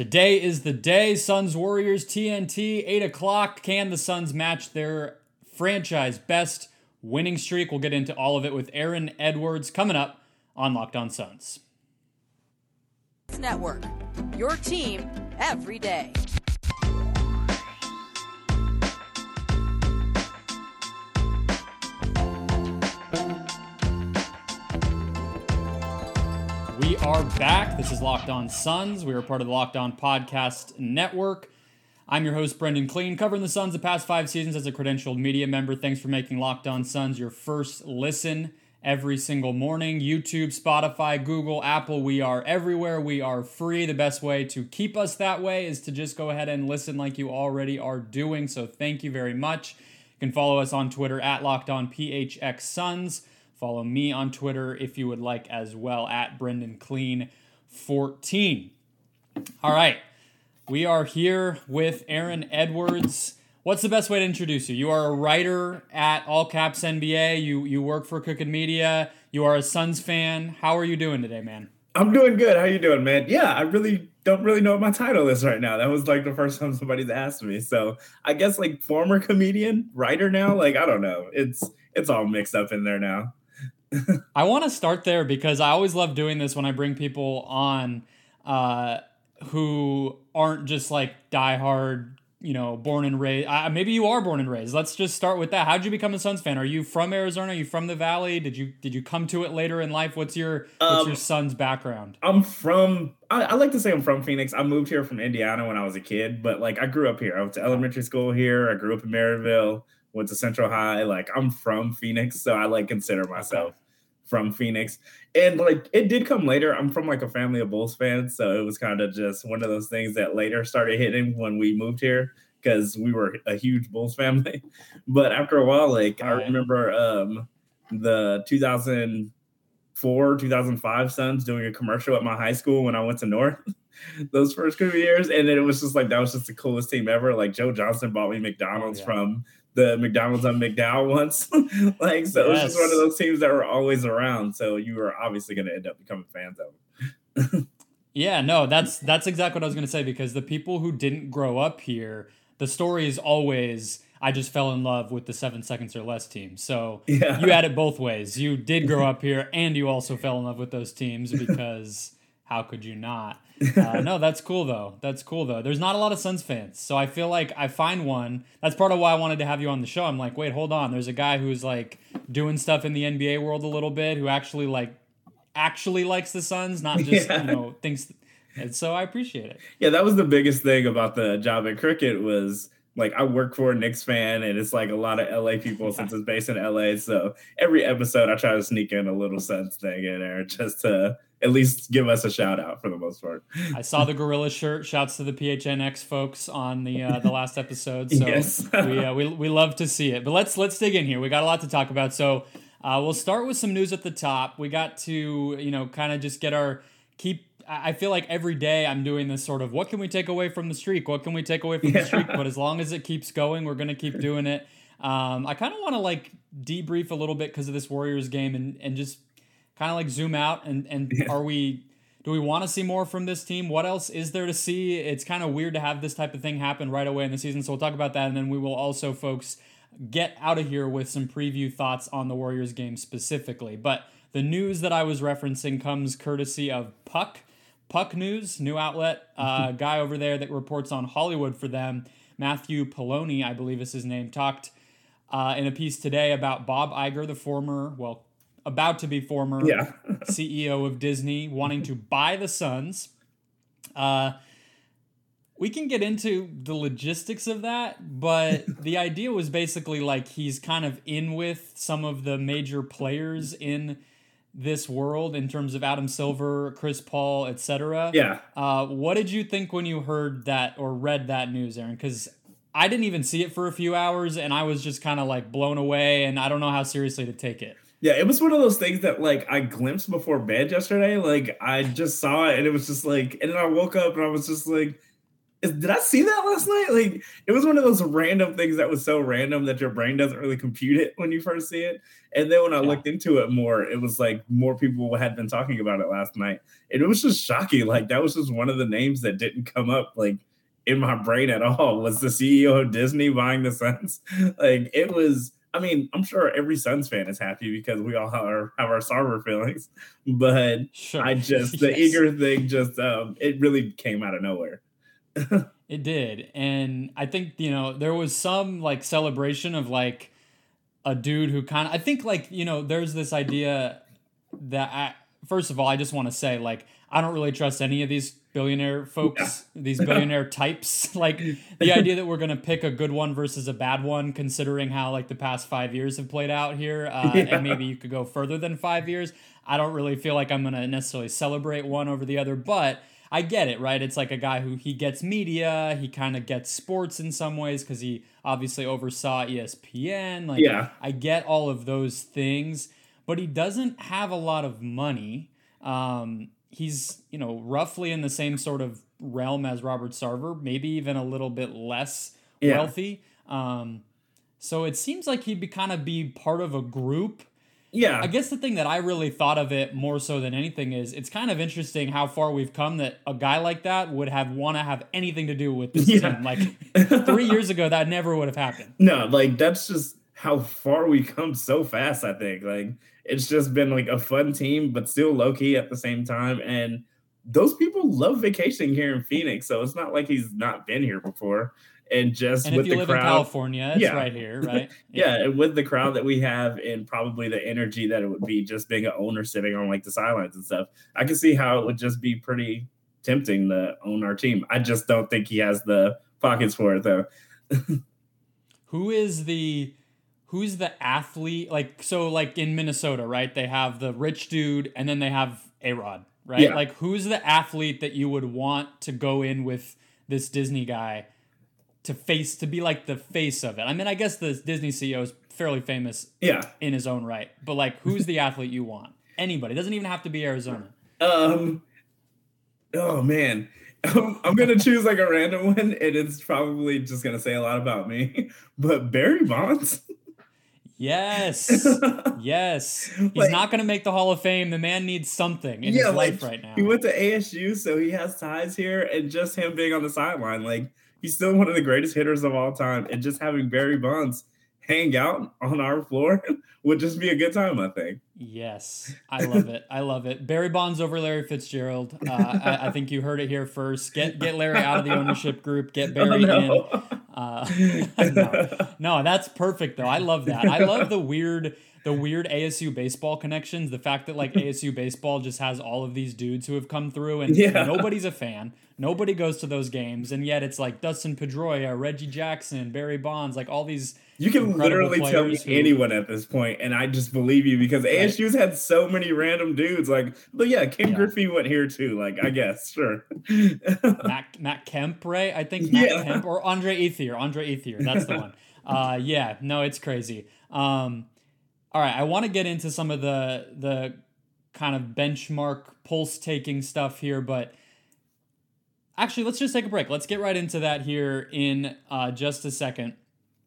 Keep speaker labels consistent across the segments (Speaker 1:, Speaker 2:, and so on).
Speaker 1: Today is the day. Suns Warriors TNT, 8 o'clock. Can the Suns match their franchise best winning streak? We'll get into all of it with Aaron Edwards coming up on Locked On Suns.
Speaker 2: Network, your team every day.
Speaker 1: Are back. This is Locked On Suns. We are part of the Locked On Podcast Network. I'm your host, Brendon Kleen, covering the Suns the past five seasons as a credentialed media member. Thanks for making Locked On Suns your first listen every single morning. YouTube, Spotify, Google, Apple, we are everywhere. We are free. The best way to keep us that way is to just go ahead and listen like you already are doing. So thank you very much. You can follow us on Twitter at Locked On PHX Suns. Follow me on Twitter if you would like as well at Brendon Kleen 14. All right. We are here with Aaron Edwards. What's the best way to introduce you? You are a writer at All Caps NBA. You you work for Crooked Media. You are a Suns fan. How are you doing today, man?
Speaker 3: I'm doing good. How are you doing, man? Yeah, I really don't really know what my title is right now. That was like the first time somebody's asked me. So I guess like former comedian, writer now. Like I don't know. It's it's all mixed up in there now.
Speaker 1: I want to start there because I always love doing this when I bring people on uh, who aren't just like diehard, you know, born and raised. Uh, maybe you are born and raised. Let's just start with that. How'd you become a Suns fan? Are you from Arizona? Are you from the Valley? Did you did you come to it later in life? What's your what's um, your Suns background?
Speaker 3: I'm from. I, I, like to say I'm from Phoenix. I moved here from Indiana when I was a kid, but like I grew up here. I went to elementary school here. I grew up in Maryvale went to Central High. Like I'm from Phoenix, so I like consider myself okay. from Phoenix. And like it did come later. I'm from like a family of Bulls fans, so it was kind of just one of those things that later started hitting when we moved here because we were a huge Bulls family. But after a while, like I remember um the 2004 2005 Suns doing a commercial at my high school when I went to North. those first couple years, and then it was just like that was just the coolest team ever. Like Joe Johnson bought me McDonald's oh, yeah. from the McDonald's on McDowell once. like, so yes. it was just one of those teams that were always around. So you were obviously going to end up becoming fans of
Speaker 1: them. yeah, no, that's that's exactly what I was going to say because the people who didn't grow up here, the story is always I just fell in love with the seven seconds or less team. So yeah. you had it both ways. You did grow up here, and you also fell in love with those teams because how could you not? Uh, no, that's cool though. That's cool though. There's not a lot of Suns fans, so I feel like I find one. That's part of why I wanted to have you on the show. I'm like, wait, hold on. There's a guy who's like doing stuff in the NBA world a little bit, who actually like actually likes the Suns, not just yeah. you know thinks. And so I appreciate it.
Speaker 3: Yeah, that was the biggest thing about the job at Crooked was like I work for a Knicks fan, and it's like a lot of LA people since it's based in LA. So every episode, I try to sneak in a little Suns thing in there just to at least give us a shout out for the most part.
Speaker 1: I saw the gorilla shirt. Shouts to the PHNX folks on the uh, the last episode. So yes. we, uh, we we love to see it. But let's let's dig in here. We got a lot to talk about. So uh, we'll start with some news at the top. We got to you know kind of just get our keep. I feel like every day I'm doing this sort of what can we take away from the streak? What can we take away from yeah. the streak? But as long as it keeps going, we're gonna keep doing it. Um, I kind of want to like debrief a little bit because of this Warriors game and and just kind of like zoom out and and yeah. are we do we want to see more from this team? What else is there to see? It's kind of weird to have this type of thing happen right away in the season. So we'll talk about that and then we will also folks get out of here with some preview thoughts on the Warriors game specifically. But the news that I was referencing comes courtesy of Puck. Puck News, new outlet, uh, guy over there that reports on Hollywood for them, Matthew Belloni, I believe is his name, talked uh, in a piece today about Bob Iger, the former, well, about to be former yeah. CEO of Disney, wanting to buy the Suns. Uh, we can get into the logistics of that, but the idea was basically like he's kind of in with some of the major players in this world in terms of Adam Silver, Chris Paul, etc.
Speaker 3: Yeah.
Speaker 1: Uh, what did you think when you heard that or read that news, Aaron? Because I didn't even see it for a few hours, and I was just kind of like blown away, and I don't know how seriously to take it.
Speaker 3: Yeah, it was one of those things that like I glimpsed before bed yesterday. Like I just saw it and it was just like, and then I woke up and I was just like, did I see that last night? Like it was one of those random things that was so random that your brain doesn't really compute it when you first see it. And then when I yeah. looked into it more, it was like more people had been talking about it last night. And it was just shocking. Like that was just one of the names that didn't come up like in my brain at all. Was the CEO of Disney buying the Suns? like it was I mean, I'm sure every Suns fan is happy because we all have our, have our Sarver feelings, but sure. I just the yes. eager thing just um, it really came out of nowhere.
Speaker 1: it did. And I think, you know, there was some like celebration of like a dude who kind of, I think like, you know, there's this idea that I, first of all, I just want to say like, I don't really trust any of these billionaire folks, yeah. these billionaire types. Like the idea that we're going to pick a good one versus a bad one, considering how like the past five years have played out here. Uh, yeah. And maybe you could go further than five years. I don't really feel like I'm going to necessarily celebrate one over the other, but I get it, right? It's like a guy who he gets media, he kind of gets sports in some ways because he obviously oversaw ESPN. Like, yeah. I get all of those things, but he doesn't have a lot of money. Um, he's, you know, roughly in the same sort of realm as Robert Sarver, maybe even a little bit less yeah. wealthy. Um, so it seems like he'd be kind of be part of a group
Speaker 3: yeah.
Speaker 1: I guess the thing that I really thought of it more so than anything is it's kind of interesting how far we've come that a guy like that would have want to have anything to do with this yeah. team. Like three years ago, that never would have happened.
Speaker 3: No, like that's just how far we come so fast, I think. Like it's just been like a fun team, but still low key at the same time. And those people love vacationing here in Phoenix. So it's not like he's not been here before and just
Speaker 1: and
Speaker 3: with the crowd,
Speaker 1: in California, it's yeah. right here, right?
Speaker 3: yeah. yeah, and with the crowd that we have, and probably the energy that it would be just being an owner sitting on like the sidelines and stuff, I can see how it would just be pretty tempting to own our team. I just don't think he has the pockets for it though.
Speaker 1: Who is the who's the athlete like so like in Minnesota, right? They have the rich dude and then they have A Rod, right? Yeah. Like who's the athlete that you would want to go in with this Disney guy to face to be like the face of it. I mean, I guess the Disney CEO is fairly famous,
Speaker 3: yeah,
Speaker 1: in his own right. But like, who's the athlete you want? Anybody. It doesn't even have to be Arizona.
Speaker 3: Um. Oh man, I'm gonna choose like a random one, and it's probably just gonna say a lot about me. But Barry Bonds.
Speaker 1: Yes. yes. He's like, not going to make the Hall of Fame. The man needs something in yeah, his life like, right now.
Speaker 3: He went to ASU, so he has ties here, and just him being on the sideline, like he's still one of the greatest hitters of all time. And just having Barry Bonds hang out on our floor would just be a good time, I think.
Speaker 1: Yes, I love it. I love it. Barry Bonds over Larry Fitzgerald. Uh, I, I, think you heard it here first. Get get Larry out of the ownership group. Get Barry oh, no. in. Uh, no. no, that's perfect though. I love that. I love the weird the weird ASU baseball connections. The fact that like ASU baseball just has all of these dudes who have come through and yeah. nobody's a fan. Nobody goes to those games, and yet it's like Dustin Pedroia, Reggie Jackson, Barry Bonds, like all these.
Speaker 3: You can literally tell me who, anyone at this point, and I just believe you because right. ASU's had so many random dudes. Like, but yeah, Ken yeah. Griffey went here too. Like, I guess sure.
Speaker 1: Matt, Matt Kemp, right? I think Matt yeah. Kemp or Andre Ethier. Andre Ethier, that's the one. Uh, yeah, no, it's crazy. Um, all right, I want to get into some of the the kind of benchmark pulse taking stuff here, but Actually, let's just take a break. Let's get right into that here in uh, just a second.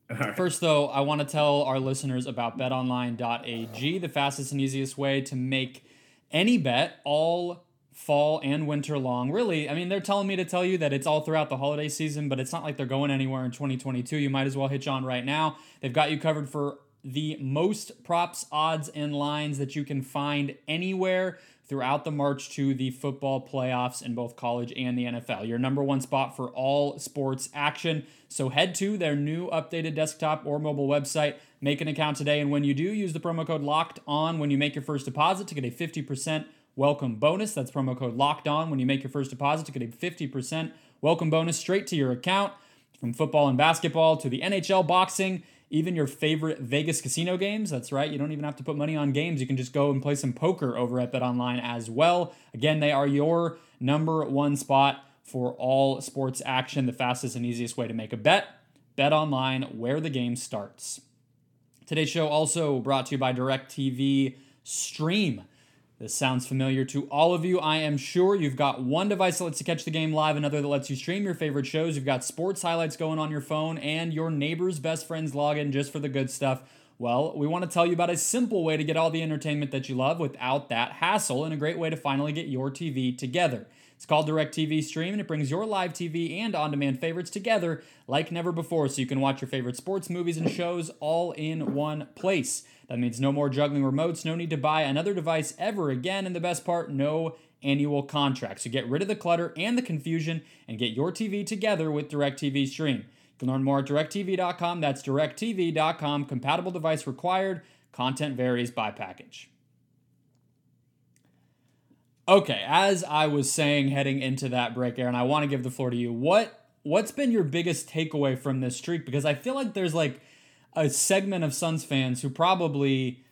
Speaker 1: Right. First, though, I want to tell our listeners about betonline.ag, the fastest and easiest way to make any bet all fall and winter long. Really, I mean, they're telling me to tell you that it's all throughout the holiday season, but it's not like they're going anywhere in 2022. You might as well hitch on right now. They've got you covered for the most props, odds, and lines that you can find anywhere throughout the march to the football playoffs in both college and the NFL. Your number one spot for all sports action. So head to their new updated desktop or mobile website, make an account today, and when you do, use the promo code LOCKED ON when you make your first deposit to get a 50% welcome bonus. That's promo code LOCKED ON when you make your first deposit to get a 50% welcome bonus straight to your account. From football and basketball to the NHL boxing even your favorite Vegas casino games. That's right, you don't even have to put money on games. You can just go and play some poker over at BetOnline as well. Again, they are your number one spot for all sports action, the fastest and easiest way to make a bet. BetOnline, where the game starts. Today's show also brought to you by DirecTV Stream. This sounds familiar to all of you, I am sure. You've got one device that lets you catch the game live, another that lets you stream your favorite shows. You've got sports highlights going on your phone, and your neighbor's best friend's login just for the good stuff. Well, we want to tell you about a simple way to get all the entertainment that you love without that hassle, and a great way to finally get your TV together. It's called DirecTV Stream, and it brings your live TV and on demand favorites together like never before, so you can watch your favorite sports, movies, and shows all in one place. That means no more juggling remotes, no need to buy another device ever again, and the best part, no annual contract. So get rid of the clutter and the confusion and get your TV together with DirecTV Stream. You can learn more at directv.com. That's directv.com. Compatible device required. Content varies by package. Okay, as I was saying heading into that break, Aaron, I want to give the floor to you. What what's been your biggest takeaway from this streak? Because I feel like there's like a segment of Suns fans who probably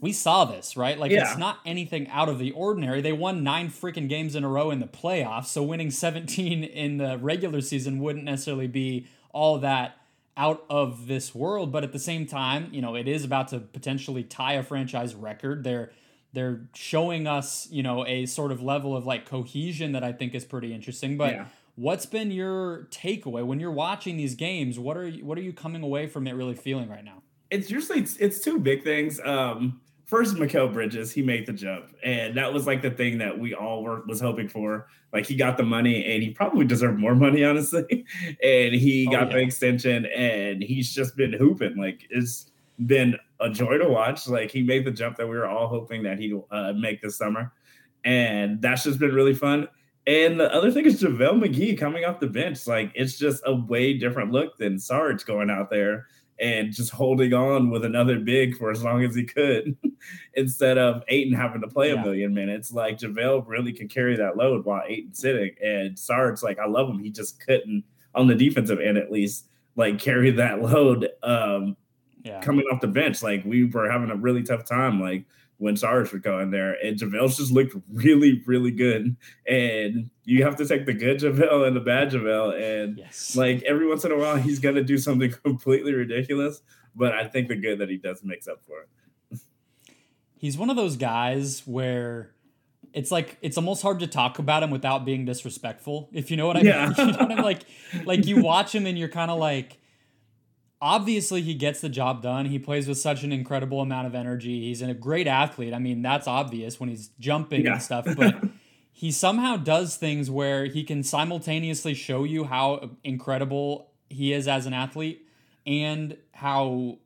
Speaker 1: we saw this, right? Like yeah. it's not anything out of the ordinary. They won 9 freaking games in a row in the playoffs, so winning 17 in the regular season wouldn't necessarily be all that out of this world, but at the same time, you know, it is about to potentially tie a franchise record. They're they're showing us, you know, a sort of level of like cohesion that I think is pretty interesting, but yeah. What's been your takeaway when you're watching these games? What are you, what are you coming away from it really feeling right now?
Speaker 3: It's usually it's, it's two big things. Um, first, Mikal Bridges, he made the jump, and that was like the thing that we all were was hoping for. Like he got the money, and he probably deserved more money, honestly. and he oh, got yeah. the extension, and he's just been hooping. Like it's been a joy to watch. Like he made the jump that we were all hoping that he'd uh, make this summer, and that's just been really fun. And the other thing is JaVale McGee coming off the bench. Like it's just a way different look than Sarge going out there and just holding on with another big for as long as he could instead of Ayton having to play yeah. a million minutes. Like JaVale really can carry that load while Ayton sitting. And Sarge, like I love him. He just couldn't on the defensive end at least like carry that load um yeah. coming off the bench. Like we were having a really tough time. Like when Sarge would go in there. And JaVale's just looked really, really good. And you have to take the good JaVale and the bad JaVale. And yes. like every once in a while, he's going to do something completely ridiculous. But I think the good that he does makes up for it.
Speaker 1: He's one of those guys where it's like it's almost hard to talk about him without being disrespectful. If you know what I yeah. mean. you know what I mean? Like, like you watch him and you're kind of like, obviously he gets the job done. He plays with such an incredible amount of energy. He's a great athlete. I mean, that's obvious when he's jumping yeah. and stuff, but he somehow does things where he can simultaneously show you how incredible he is as an athlete and how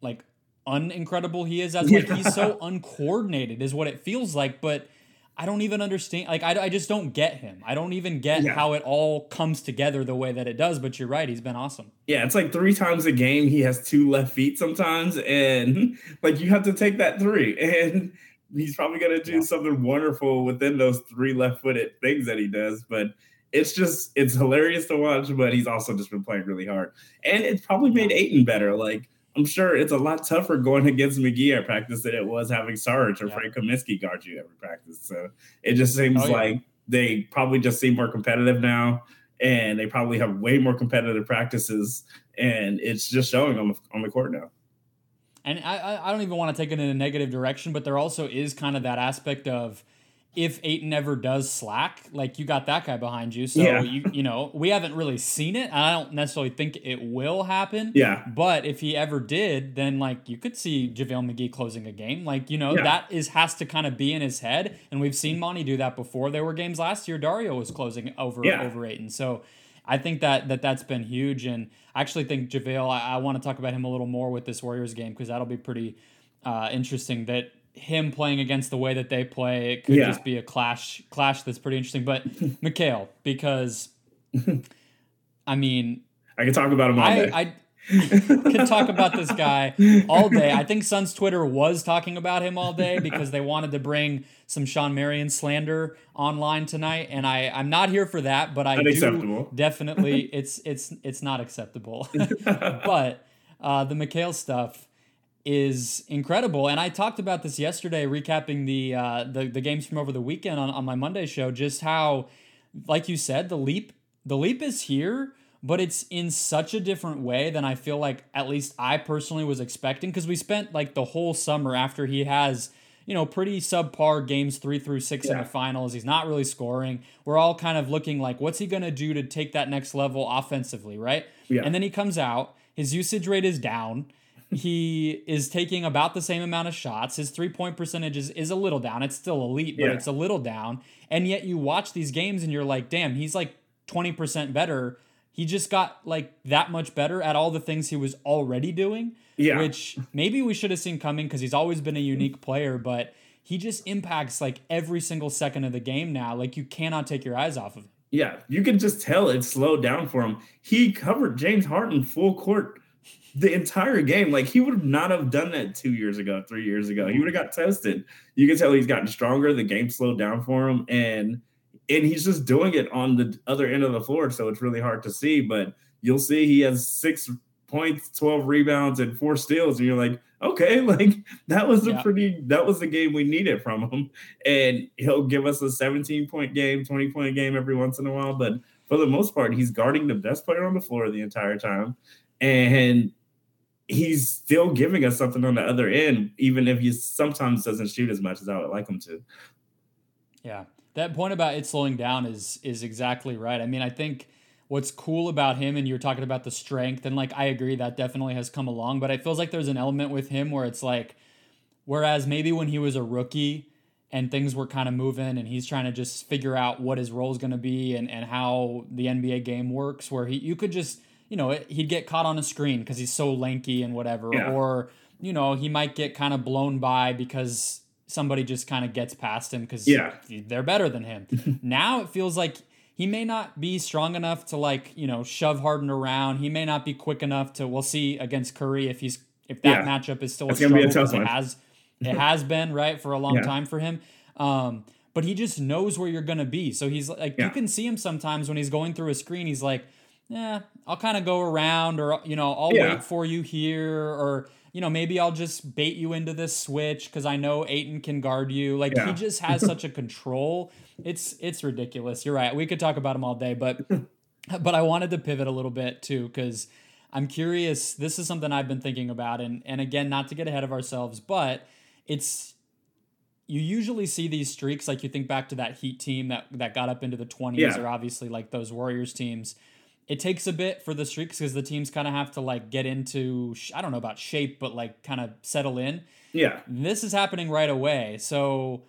Speaker 1: like unincredible he is as like he's so uncoordinated is what it feels like, but I don't even understand. Like, I, I just don't get him. I don't even get yeah. how it all comes together the way that it does. But you're right. He's been awesome.
Speaker 3: Yeah. It's like three times a game. He has two left feet sometimes. And like, you have to take that three. And he's probably going to do yeah. something wonderful within those three left footed things that he does. But it's just, it's hilarious to watch. But he's also just been playing really hard. And it's probably made Ayton better. Like, I'm sure it's a lot tougher going against McGee at practice than it was having Sarge or yeah. Frank Kaminsky guard you every practice. So it just seems oh, yeah. like they probably just seem more competitive now, and they probably have way more competitive practices, and it's just showing on the, on the court now.
Speaker 1: And I, I don't even want to take it in a negative direction, but there also is kind of that aspect of if Ayton ever does slack, like you got that guy behind you. So yeah. you you know, we haven't really seen it. I don't necessarily think it will happen.
Speaker 3: Yeah.
Speaker 1: But if he ever did, then like you could see JaVale McGee closing a game. Like, you know, yeah. that is has to kind of be in his head. And we've seen Monty do that before. There were games last year Dario was closing over yeah. over Ayton. So I think that, that that's been huge. And I actually think JaVale, I, I want to talk about him a little more with this Warriors game because that'll be pretty uh, interesting that him playing against the way that they play, it could yeah. just be a clash clash that's pretty interesting. But Mikal, because I mean,
Speaker 3: I can talk about him all I, day.
Speaker 1: I, could talk about this guy all day. I think Suns Twitter was talking about him all day because they wanted to bring some Shawn Marion slander online tonight, and I I'm not here for that, but I do definitely it's it's it's not acceptable. but uh, the Mikal stuff is incredible. And I talked about this yesterday, recapping the uh, the, the games from over the weekend on, on my Monday show. Just how, like you said, the leap the leap is here, but it's in such a different way than I feel like at least I personally was expecting. Because we spent like the whole summer after he has you know, pretty subpar games three through six yeah. in the finals. He's not really scoring. We're all kind of looking like, what's he going to do to take that next level offensively, right? Yeah. And then he comes out, his usage rate is down. He is taking about the same amount of shots. His three point percentage is, is a little down. It's still elite, but yeah. it's a little down. And yet you watch these games and you're like, damn, he's like 20% better. He just got like that much better at all the things he was already doing. Yeah. Which maybe we should have seen coming because he's always been a unique player, but he just impacts like every single second of the game now. Like you cannot take your eyes off of him.
Speaker 3: Yeah, you can just tell it slowed down for him. He covered James Harden full court the entire game. Like he would not have done that two years ago, three years ago. He would have got tested. You can tell he's gotten stronger. The game slowed down for him, and and he's just doing it on the other end of the floor. So it's really hard to see. But you'll see he has six points, 12 rebounds, and four steals. And you're like, okay, like that was a yeah. pretty that was the game we needed from him. And he'll give us a 17 point game, 20 point game every once in a while. But for the most part, he's guarding the best player on the floor the entire time. And he's still giving us something on the other end, even if he sometimes doesn't shoot as much as I would like him to.
Speaker 1: Yeah. That point about it slowing down is is exactly right. I mean, I think what's cool about him and you're talking about the strength and like I agree that definitely has come along, but it feels like there's an element with him where it's like whereas maybe when he was a rookie and things were kind of moving and he's trying to just figure out what his role is going to be and, and how the NBA game works where he you could just you know he'd get caught on a screen because he's so lanky and whatever yeah. or you know he might get kind of blown by because somebody just kind of gets past him because yeah. they're better than him now it feels like he may not be strong enough to like you know shove Harden around. He may not be quick enough to. We'll see against Curry if he's if that yeah. matchup is still a struggle. A it has it has been right for a long yeah. time for him. Um, but he just knows where you're gonna be. So he's like yeah. you can see him sometimes when he's going through a screen. He's like, yeah, I'll kind of go around, or you know, I'll wait for you here, or you know, maybe I'll just bait you into this switch because I know Ayton can guard you. Like he just has such a control it's it's ridiculous. You're right. We could talk about them all day, but but I wanted to pivot a little bit too because I'm curious. This is something I've been thinking about, and and again, not to get ahead of ourselves, but it's you usually see these streaks like you think back to that Heat team that that got up into the 20s, yeah. or obviously like those Warriors teams. It takes a bit for the streaks because the teams kind of have to like get into I don't know about shape, but like kind of settle in.
Speaker 3: Yeah,
Speaker 1: this is happening right away. So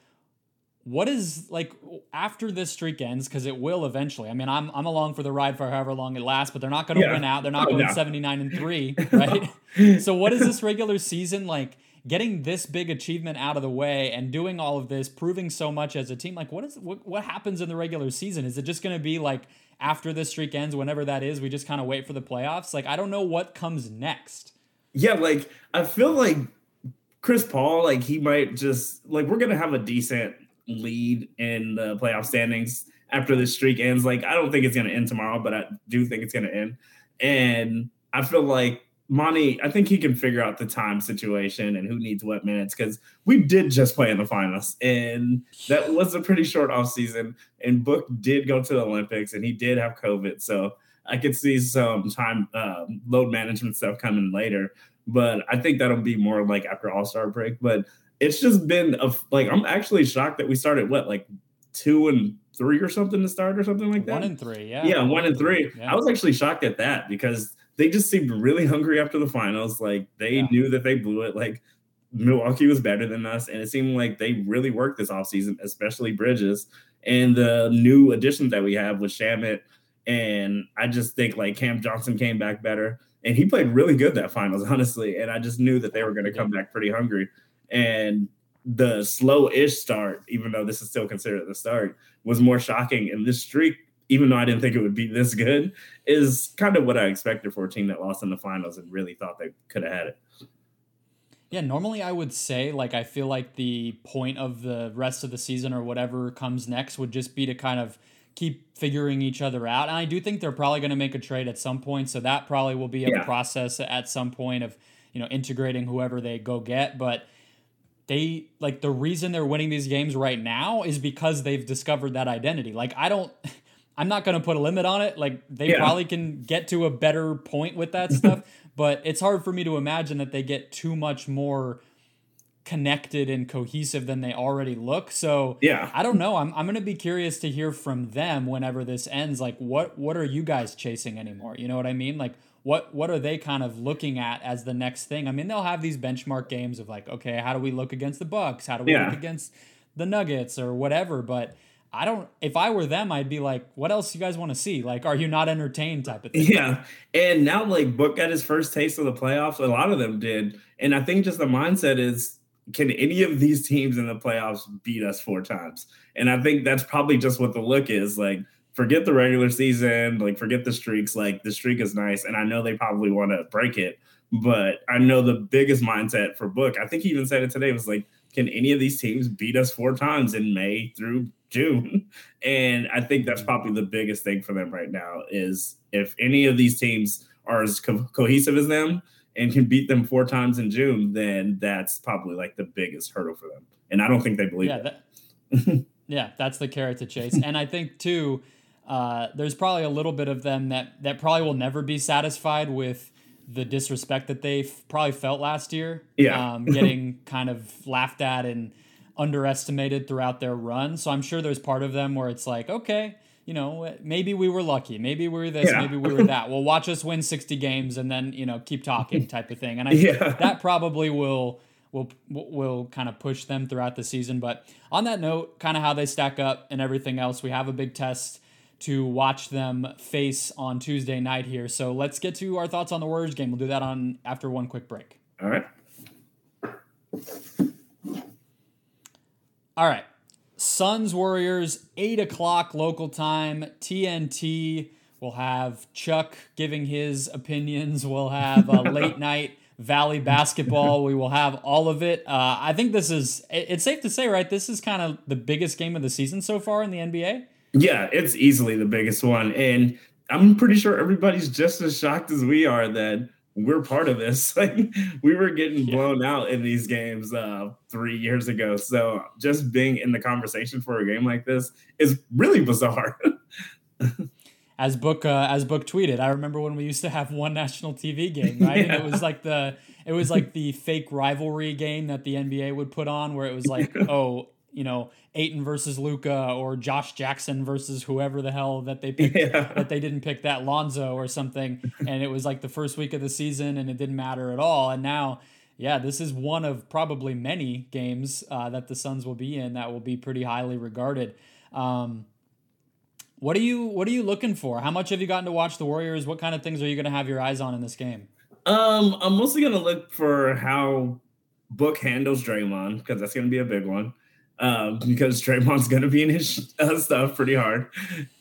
Speaker 1: what is like after this streak ends because it will eventually i mean i'm i'm along for the ride for however long it lasts but they're not going to yeah. win out they're not oh, going no. 79 and 3 right so what is this regular season like getting this big achievement out of the way and doing all of this proving so much as a team like what is what, what happens in the regular season is it just going to be like after this streak ends whenever that is we just kind of wait for the playoffs like i don't know what comes next
Speaker 3: yeah like i feel like chris paul like he might just like we're gonna have a decent lead in the playoff standings after this streak ends. Like, I don't think it's to end tomorrow, but I do think it's to end. And I feel like Monty, I think he can figure out the time situation and who needs what minutes because we did just play in the finals and that was a pretty short off season. And Book did go to the Olympics and he did have COVID. So I could see some time um, load management stuff coming later. But I think that'll be more like after All Star break. But it's just been a like I'm actually shocked that we started what like two and three or something to start or something like that.
Speaker 1: One and three, yeah.
Speaker 3: Yeah, one and three. Yeah. I was actually shocked at that because they just seemed really hungry after the finals. Like they yeah. knew that they blew it. Like Milwaukee was better than us, and it seemed like they really worked this offseason, especially Bridges and the new additions that we have with Shamet. And I just think like Cam Johnson came back better, and he played really good that finals, honestly. And I just knew that they were going to come back pretty hungry. And the slow-ish start, even though this is still considered the start, was more shocking. And this streak, even though I didn't think it would be this good, is kind of what I expected for a team that lost in the finals and really thought they could have had it.
Speaker 1: Yeah, normally I would say like I feel like the point of the rest of the season or whatever comes next would just be to kind of keep figuring each other out. And I do think they're probably going to make a trade at some point, so that probably will be a yeah. process at some point of, you know, integrating whoever they go get, but they like the reason they're winning these games right now is because they've discovered that identity. Like I don't I'm not going to put a limit on it. Like they yeah. probably can get to a better point with that stuff, but it's hard for me to imagine that they get too much more connected and cohesive than they already look. So
Speaker 3: yeah,
Speaker 1: I don't know. I'm I'm gonna be curious to hear from them whenever this ends. Like, what what are you guys chasing anymore? You know what I mean? Like, what what are they kind of looking at as the next thing? I mean, they'll have these benchmark games of like, okay, how do we look against the Bucks? How do we yeah. look against the Nuggets or whatever? But I don't. If I were them, I'd be like, "What else you guys want to see? Like, are you not entertained?" Type of thing.
Speaker 3: Yeah, and now like Book got his first taste of the playoffs. A lot of them did, and I think just the mindset is, can any of these teams in the playoffs beat us four times? And I think that's probably just what the look is. Like, forget the regular season, like forget the streaks. Like the streak is nice, and I know they probably want to break it, but I know the biggest mindset for Book. I think he even said it today was like, can any of these teams beat us four times in May through June. And I think that's probably the biggest thing for them right now is if any of these teams are as co- cohesive as them and can beat them four times in June, then that's probably like the biggest hurdle for them. And I don't think they believe
Speaker 1: yeah, that. yeah, that's the carrot to chase. and I think too, uh, there's probably a little bit of them that that probably will never be satisfied with the disrespect that they probably felt last year.
Speaker 3: Yeah,
Speaker 1: um, getting kind of laughed at and underestimated throughout their run. So I'm sure there's part of them where it's like, okay, you know, maybe we were lucky, maybe we were this, yeah. maybe we were that. Well, watch us win 60 games and then you know keep talking type of thing. And I yeah. that probably will will will kind of push them throughout the season. But on that note, kind of how they stack up and everything else, we have a big test to watch them face on Tuesday night here. So let's get to our thoughts on the Warriors game. We'll do that on after one quick break.
Speaker 3: All right.
Speaker 1: All right. Suns Warriors, 8 o'clock local time, TNT. We'll have Chuck giving his opinions. We'll have a late night Valley basketball. We will have all of it. Uh, I think this is, it's safe to say, right? This is kind of the biggest game of the season so far in the NBA.
Speaker 3: Yeah, it's easily the biggest one. And I'm pretty sure everybody's just as shocked as we are that we're part of this. Like we were getting blown yeah. out in these games uh, three years ago. So just being in the conversation for a game like this is really bizarre.
Speaker 1: as book uh, as book tweeted, I remember when we used to have one national TV game, right? Yeah. And it was like the it was like the fake rivalry game that the NBA would put on, where it was like, oh, you know, Ayton versus Luka or Josh Jackson versus whoever the hell that they picked yeah. that they didn't pick that Lonzo or something. and it was like the first week of the season and it didn't matter at all. And now, yeah, this is one of probably many games uh, that the Suns will be in that will be pretty highly regarded. Um, what are you What are you looking for? How much have you gotten to watch the Warriors? What kind of things are you going to have your eyes on in this game?
Speaker 3: Um, I'm mostly going to look for how Book handles Draymond because that's going to be a big one um, because Draymond's going to be in his uh, stuff pretty hard.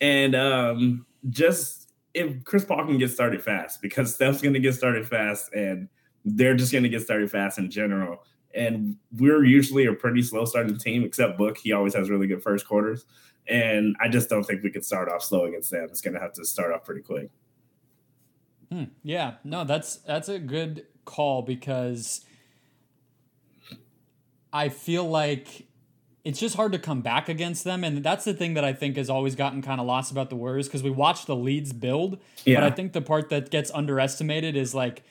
Speaker 3: And um, just if Chris Paul can get started fast, because Steph's going to get started fast and they're just going to get started fast in general. And we're usually a pretty slow starting team, except Book. He always has really good first quarters. And I just don't think we could start off slow against them. It's going to have to start off pretty quick.
Speaker 1: Hmm. Yeah, no, that's that's a good call because I feel like it's just hard to come back against them. And that's the thing that I think has always gotten kind of lost about the Warriors because we watch the leads build. Yeah. But I think the part that gets underestimated is like,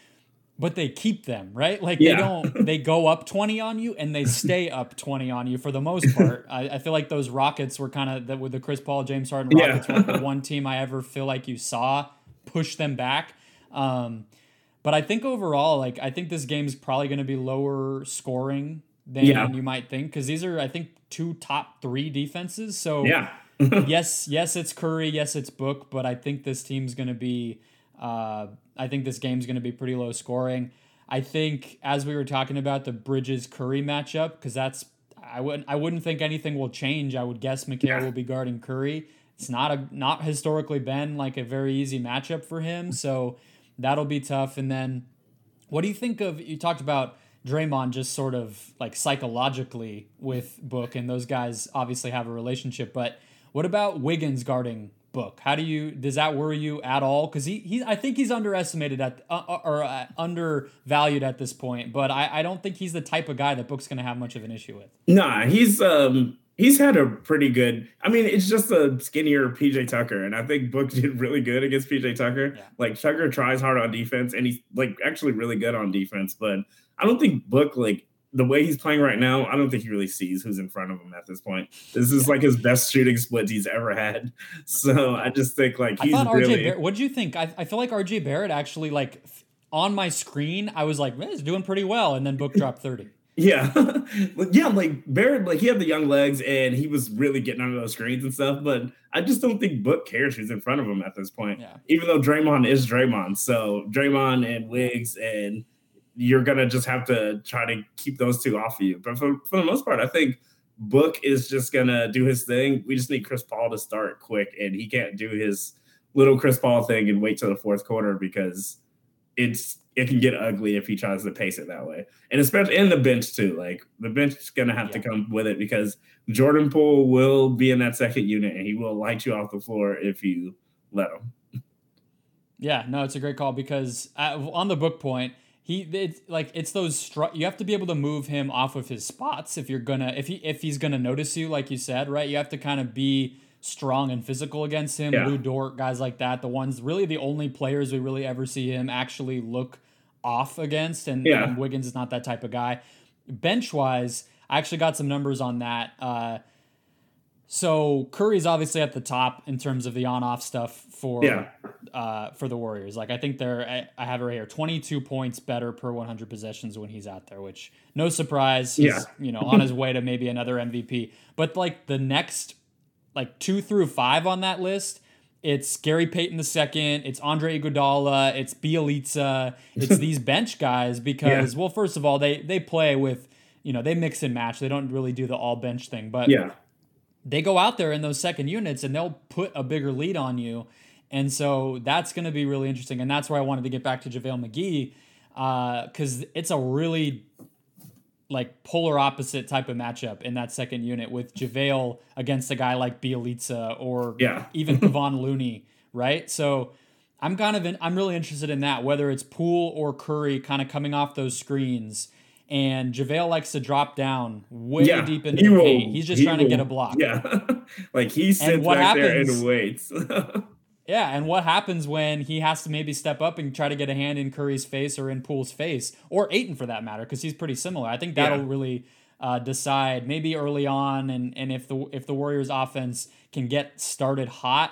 Speaker 1: but they keep them, right? Like yeah. they don't, they go up 20 on you and they stay up 20 on you for the most part. I, I feel like those Rockets were kind of that with the Chris Paul, James Harden Rockets yeah. were the one team I ever feel like you saw push them back. Um, but I think overall, like I think this game's probably going to be lower scoring than yeah. you might think because these are I think two top three defenses. So
Speaker 3: yeah,
Speaker 1: yes, yes, it's Curry, yes, it's Book, but I think this team's going to be. Uh, I think this game's going to be pretty low scoring. I think as we were talking about the Bridges Curry matchup because that's I wouldn't I wouldn't think anything will change. I would guess Mikal yeah. will be guarding Curry. It's not a not historically been like a very easy matchup for him, so that'll be tough. And then, what do you think of? You talked about Draymond just sort of like psychologically with Book, and those guys obviously have a relationship. But what about Wiggins guarding Book? How do you does that worry you at all? Because he, he I think he's underestimated at uh, uh, or uh, undervalued at this point. But I, I don't think he's the type of guy that Book's going to have much of an issue with.
Speaker 3: Nah, he's um he's had a pretty good. I mean, it's just a skinnier PJ Tucker, and I think Book did really good against PJ Tucker. Yeah. Like Tucker tries hard on defense, and he's like actually really good on defense, but I don't think Book like the way he's playing right now, I don't think he really sees who's in front of him at this point. This is like his best shooting split he's ever had. So I just think like he's I thought really.
Speaker 1: RJ what do you think? I, I feel like RJ Barrett actually like on my screen. I was like, man, he's doing pretty well, and then book dropped thirty.
Speaker 3: Yeah, yeah, like Barrett, like he had the young legs and he was really getting under those screens and stuff. But I just don't think Book cares who's in front of him at this point. Yeah. Even though Draymond is Draymond, so Draymond and Wiggs and you're gonna just have to try to keep those two off of you. But for, for the most part, I think Book is just gonna do his thing. We just need Chris Paul to start quick, and he can't do his little Chris Paul thing and wait till the fourth quarter because it's it can get ugly if he tries to pace it that way. And especially in the bench too. Like the bench is gonna have yeah. to come with it because Jordan Poole will be in that second unit and he will light you off the floor if you let him.
Speaker 1: Yeah, no, it's a great call because on the book point, he it's like it's those str- you have to be able to move him off of his spots if you're gonna if he if he's gonna notice you like you said right you have to kind of be strong and physical against him yeah. Lu Dort guys like that the ones really the only players we really ever see him actually look off against and, yeah. and Wiggins is not that type of guy bench wise I actually got some numbers on that uh, so Curry's obviously at the top in terms of the on-off stuff for yeah. uh, for the Warriors. Like I think they're I, I have it right here, 22 points better per 100 possessions when he's out there, which no surprise. He's, yeah. you know, on his way to maybe another MVP. But like the next like 2 through 5 on that list, it's Gary Payton the second, it's Andre Iguodala, it's Bjelica, it's these bench guys because yeah. well first of all, they they play with you know, they mix and match. They don't really do the all bench thing, but
Speaker 3: yeah
Speaker 1: they go out there in those second units and they'll put a bigger lead on you. And so that's going to be really interesting. And that's where I wanted to get back to JaVale McGee because uh, it's a really like polar opposite type of matchup in that second unit with JaVale against a guy like Bjelica or
Speaker 3: yeah.
Speaker 1: even Kevon Looney, right? So I'm kind of in, I'm really interested in that, whether it's Poole or Curry kind of coming off those screens and JaVale likes to drop down way yeah, deep into the will, paint. He's just he trying will, to get a block.
Speaker 3: Yeah. like he sits back happens, there and waits.
Speaker 1: yeah, and what happens when he has to maybe step up and try to get a hand in Curry's face or in Poole's face, or Ayton for that matter, because he's pretty similar. I think that'll yeah. really uh, decide maybe early on and, and if the if the Warriors offense can get started hot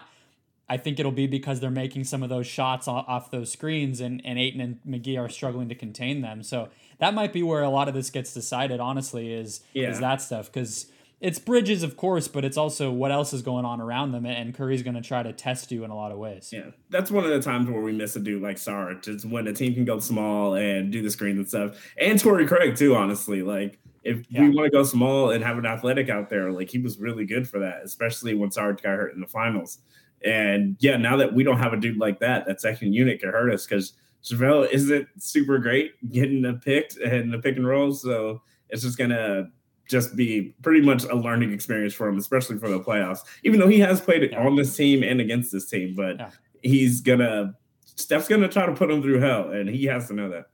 Speaker 1: I think it'll be because they're making some of those shots off those screens, and, and Ayton and McGee are struggling to contain them. So that might be where a lot of this gets decided. Honestly, is yeah. is that stuff because it's Bridges, of course, but it's also what else is going on around them, and Curry's going to try to test you in a lot of ways.
Speaker 3: Yeah, that's one of the times where we miss a dude like Sarge. It's when a team can go small and do the screens and stuff, and Torrey Craig too. Honestly, like if yeah. we want to go small and have an athletic out there, like he was really good for that, especially when Sarge got hurt in the finals. And yeah, now that we don't have a dude like that, that second unit could hurt us because JaVale isn't super great getting the pick and the pick and roll. So it's just gonna just be pretty much a learning experience for him, especially for the playoffs. Even though he has played yeah. on this team and against this team, but yeah. he's gonna Steph's gonna try to put him through hell, and he has to know that.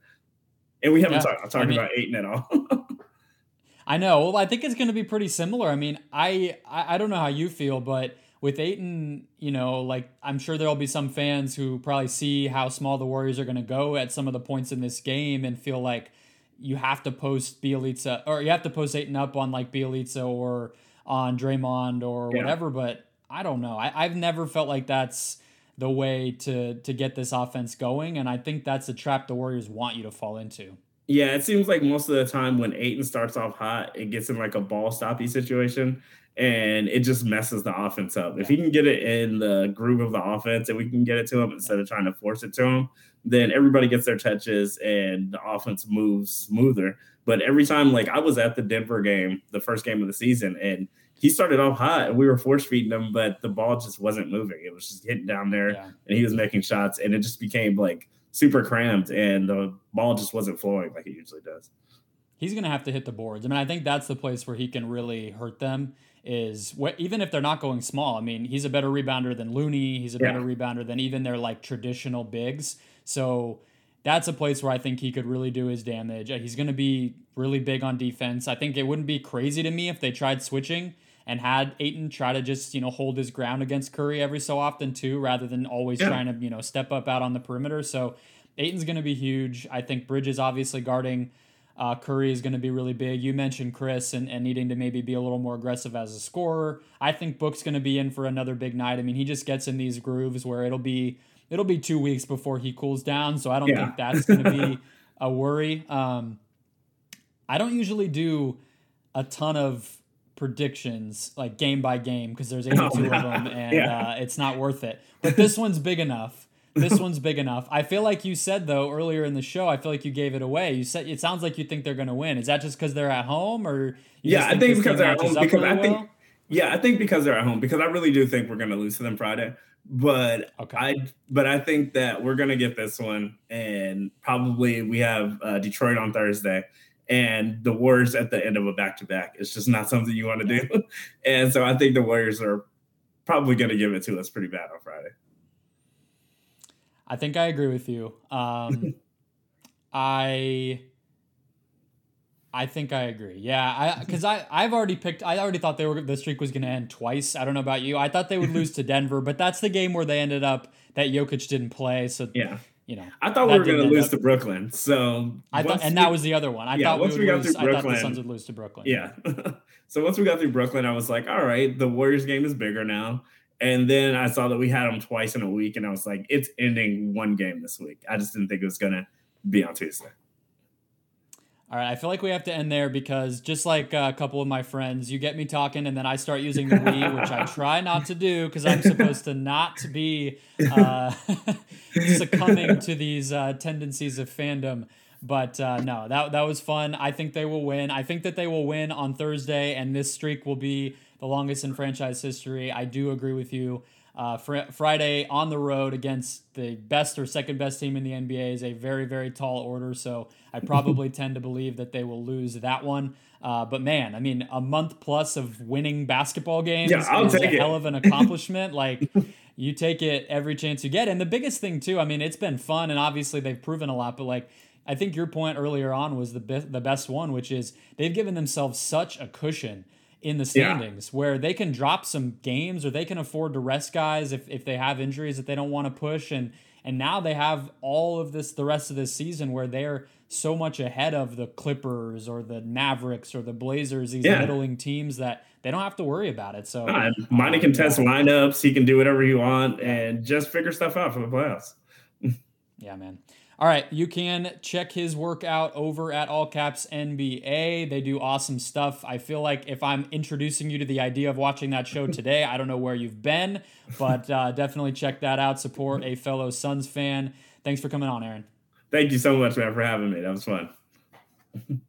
Speaker 3: And we haven't yeah. talked, talked I mean, about Ayton at all.
Speaker 1: I know. Well, I think it's going to be pretty similar. I mean, I, I don't know how you feel, but with Ayton, you know, like I'm sure there'll be some fans who probably see how small the Warriors are going to go at some of the points in this game and feel like you have to post Bjelica or you have to post Ayton up on like Bjelica or on Draymond or yeah. whatever. But I don't know. I, I've never felt like that's the way to to get this offense going, and I think that's the trap the Warriors want you to fall into.
Speaker 3: Yeah, it seems like most of the time when Ayton starts off hot, it gets in like a ball stoppy situation and it just messes the offense up. If he can get it in the groove of the offense and we can get it to him instead of trying to force it to him, then everybody gets their touches and the offense moves smoother. But every time, like I was at the Denver game, the first game of the season, and he started off hot and we were force feeding him, but the ball just wasn't moving. It was just hitting down there yeah. and he was making shots and it just became like super cramped and the ball just wasn't flowing like it usually does.
Speaker 1: He's going to have to hit the boards. I mean, I think that's the place where he can really hurt them is what even if they're not going small. I mean, he's a better rebounder than Looney. He's a yeah. better rebounder than even their like traditional bigs. So that's a place where I think he could really do his damage. Uh, he's going to be really big on defense. I think it wouldn't be crazy to me if they tried switching and had Ayton try to just you know hold his ground against Curry every so often too, rather than always yeah. trying to you know step up out on the perimeter. So Ayton's going to be huge. I think Bridges obviously guarding uh, Curry is going to be really big. You mentioned Chris and, and needing to maybe be a little more aggressive as a scorer. I think Book's going to be in for another big night. I mean, he just gets in these grooves where it'll be it'll be two weeks before he cools down. So I don't yeah. think that's going to be a worry. Um, I don't usually do a ton of predictions like game by game because there's 82 oh, of them and yeah. uh, it's not worth it. But this one's big enough this one's big enough. I feel like you said though earlier in the show. I feel like you gave it away. You said it sounds like you think they're going to win. Is that just because they're at home, or
Speaker 3: yeah? I think because they're at home. Because really I think well? yeah, I think because they're at home. Because I really do think we're going to lose to them Friday. But okay. I but I think that we're going to get this one, and probably we have uh, Detroit on Thursday. And the Warriors at the end of a back to back. It's just not something you want to do. and so I think the Warriors are probably going to give it to us pretty bad on Friday.
Speaker 1: I think I agree with you. Um, I I think I agree. Yeah, I because I I've already picked. I already thought they were the streak was going to end twice. I don't know about you. I thought they would lose to Denver, but that's the game where they ended up that Jokic didn't play. So
Speaker 3: yeah.
Speaker 1: You know,
Speaker 3: I thought we were going to lose up. to Brooklyn. So
Speaker 1: I thought, and we, that was the other one. I yeah, thought once we, we got lose, through Brooklyn, I thought the Suns would lose to Brooklyn.
Speaker 3: Yeah. so once we got through Brooklyn, I was like, all right, the Warriors game is bigger now. And then I saw that we had them twice in a week, and I was like, it's ending one game this week. I just didn't think it was gonna be on Tuesday.
Speaker 1: All right, I feel like we have to end there because just like a couple of my friends, you get me talking, and then I start using the we, which I try not to do because I'm supposed to not be uh, succumbing to these uh, tendencies of fandom. But uh, no, that that was fun. I think they will win. I think that they will win on Thursday, and this streak will be the longest in franchise history. I do agree with you. Uh, fr- Friday on the road against the best or second best team in the NBA is a very, very tall order. So I probably tend to believe that they will lose that one. Uh, but man, I mean, a month plus of winning basketball games yeah, I'll is a it. hell of an accomplishment. like, you take it every chance you get. And the biggest thing, too, I mean, it's been fun and obviously they've proven a lot, but like, I think your point earlier on was the be- the best one, which is they've given themselves such a cushion in the standings yeah. where they can drop some games or they can afford to rest guys if, if they have injuries that they don't want to push and and now they have all of this the rest of this season where they're so much ahead of the Clippers or the Mavericks or the Blazers, these yeah. middling teams that they don't have to worry about it. So
Speaker 3: uh, Monty can test lineups, he can do whatever he want and just figure stuff out for the playoffs.
Speaker 1: yeah, man. All right, you can check his work out over at All Caps NBA. They do awesome stuff. I feel like if I'm introducing you to the idea of watching that show today, I don't know where you've been, but uh, definitely check that out. Support a fellow Suns fan. Thanks for coming on, Aaron.
Speaker 3: Thank you so much, man, for having me. That was fun.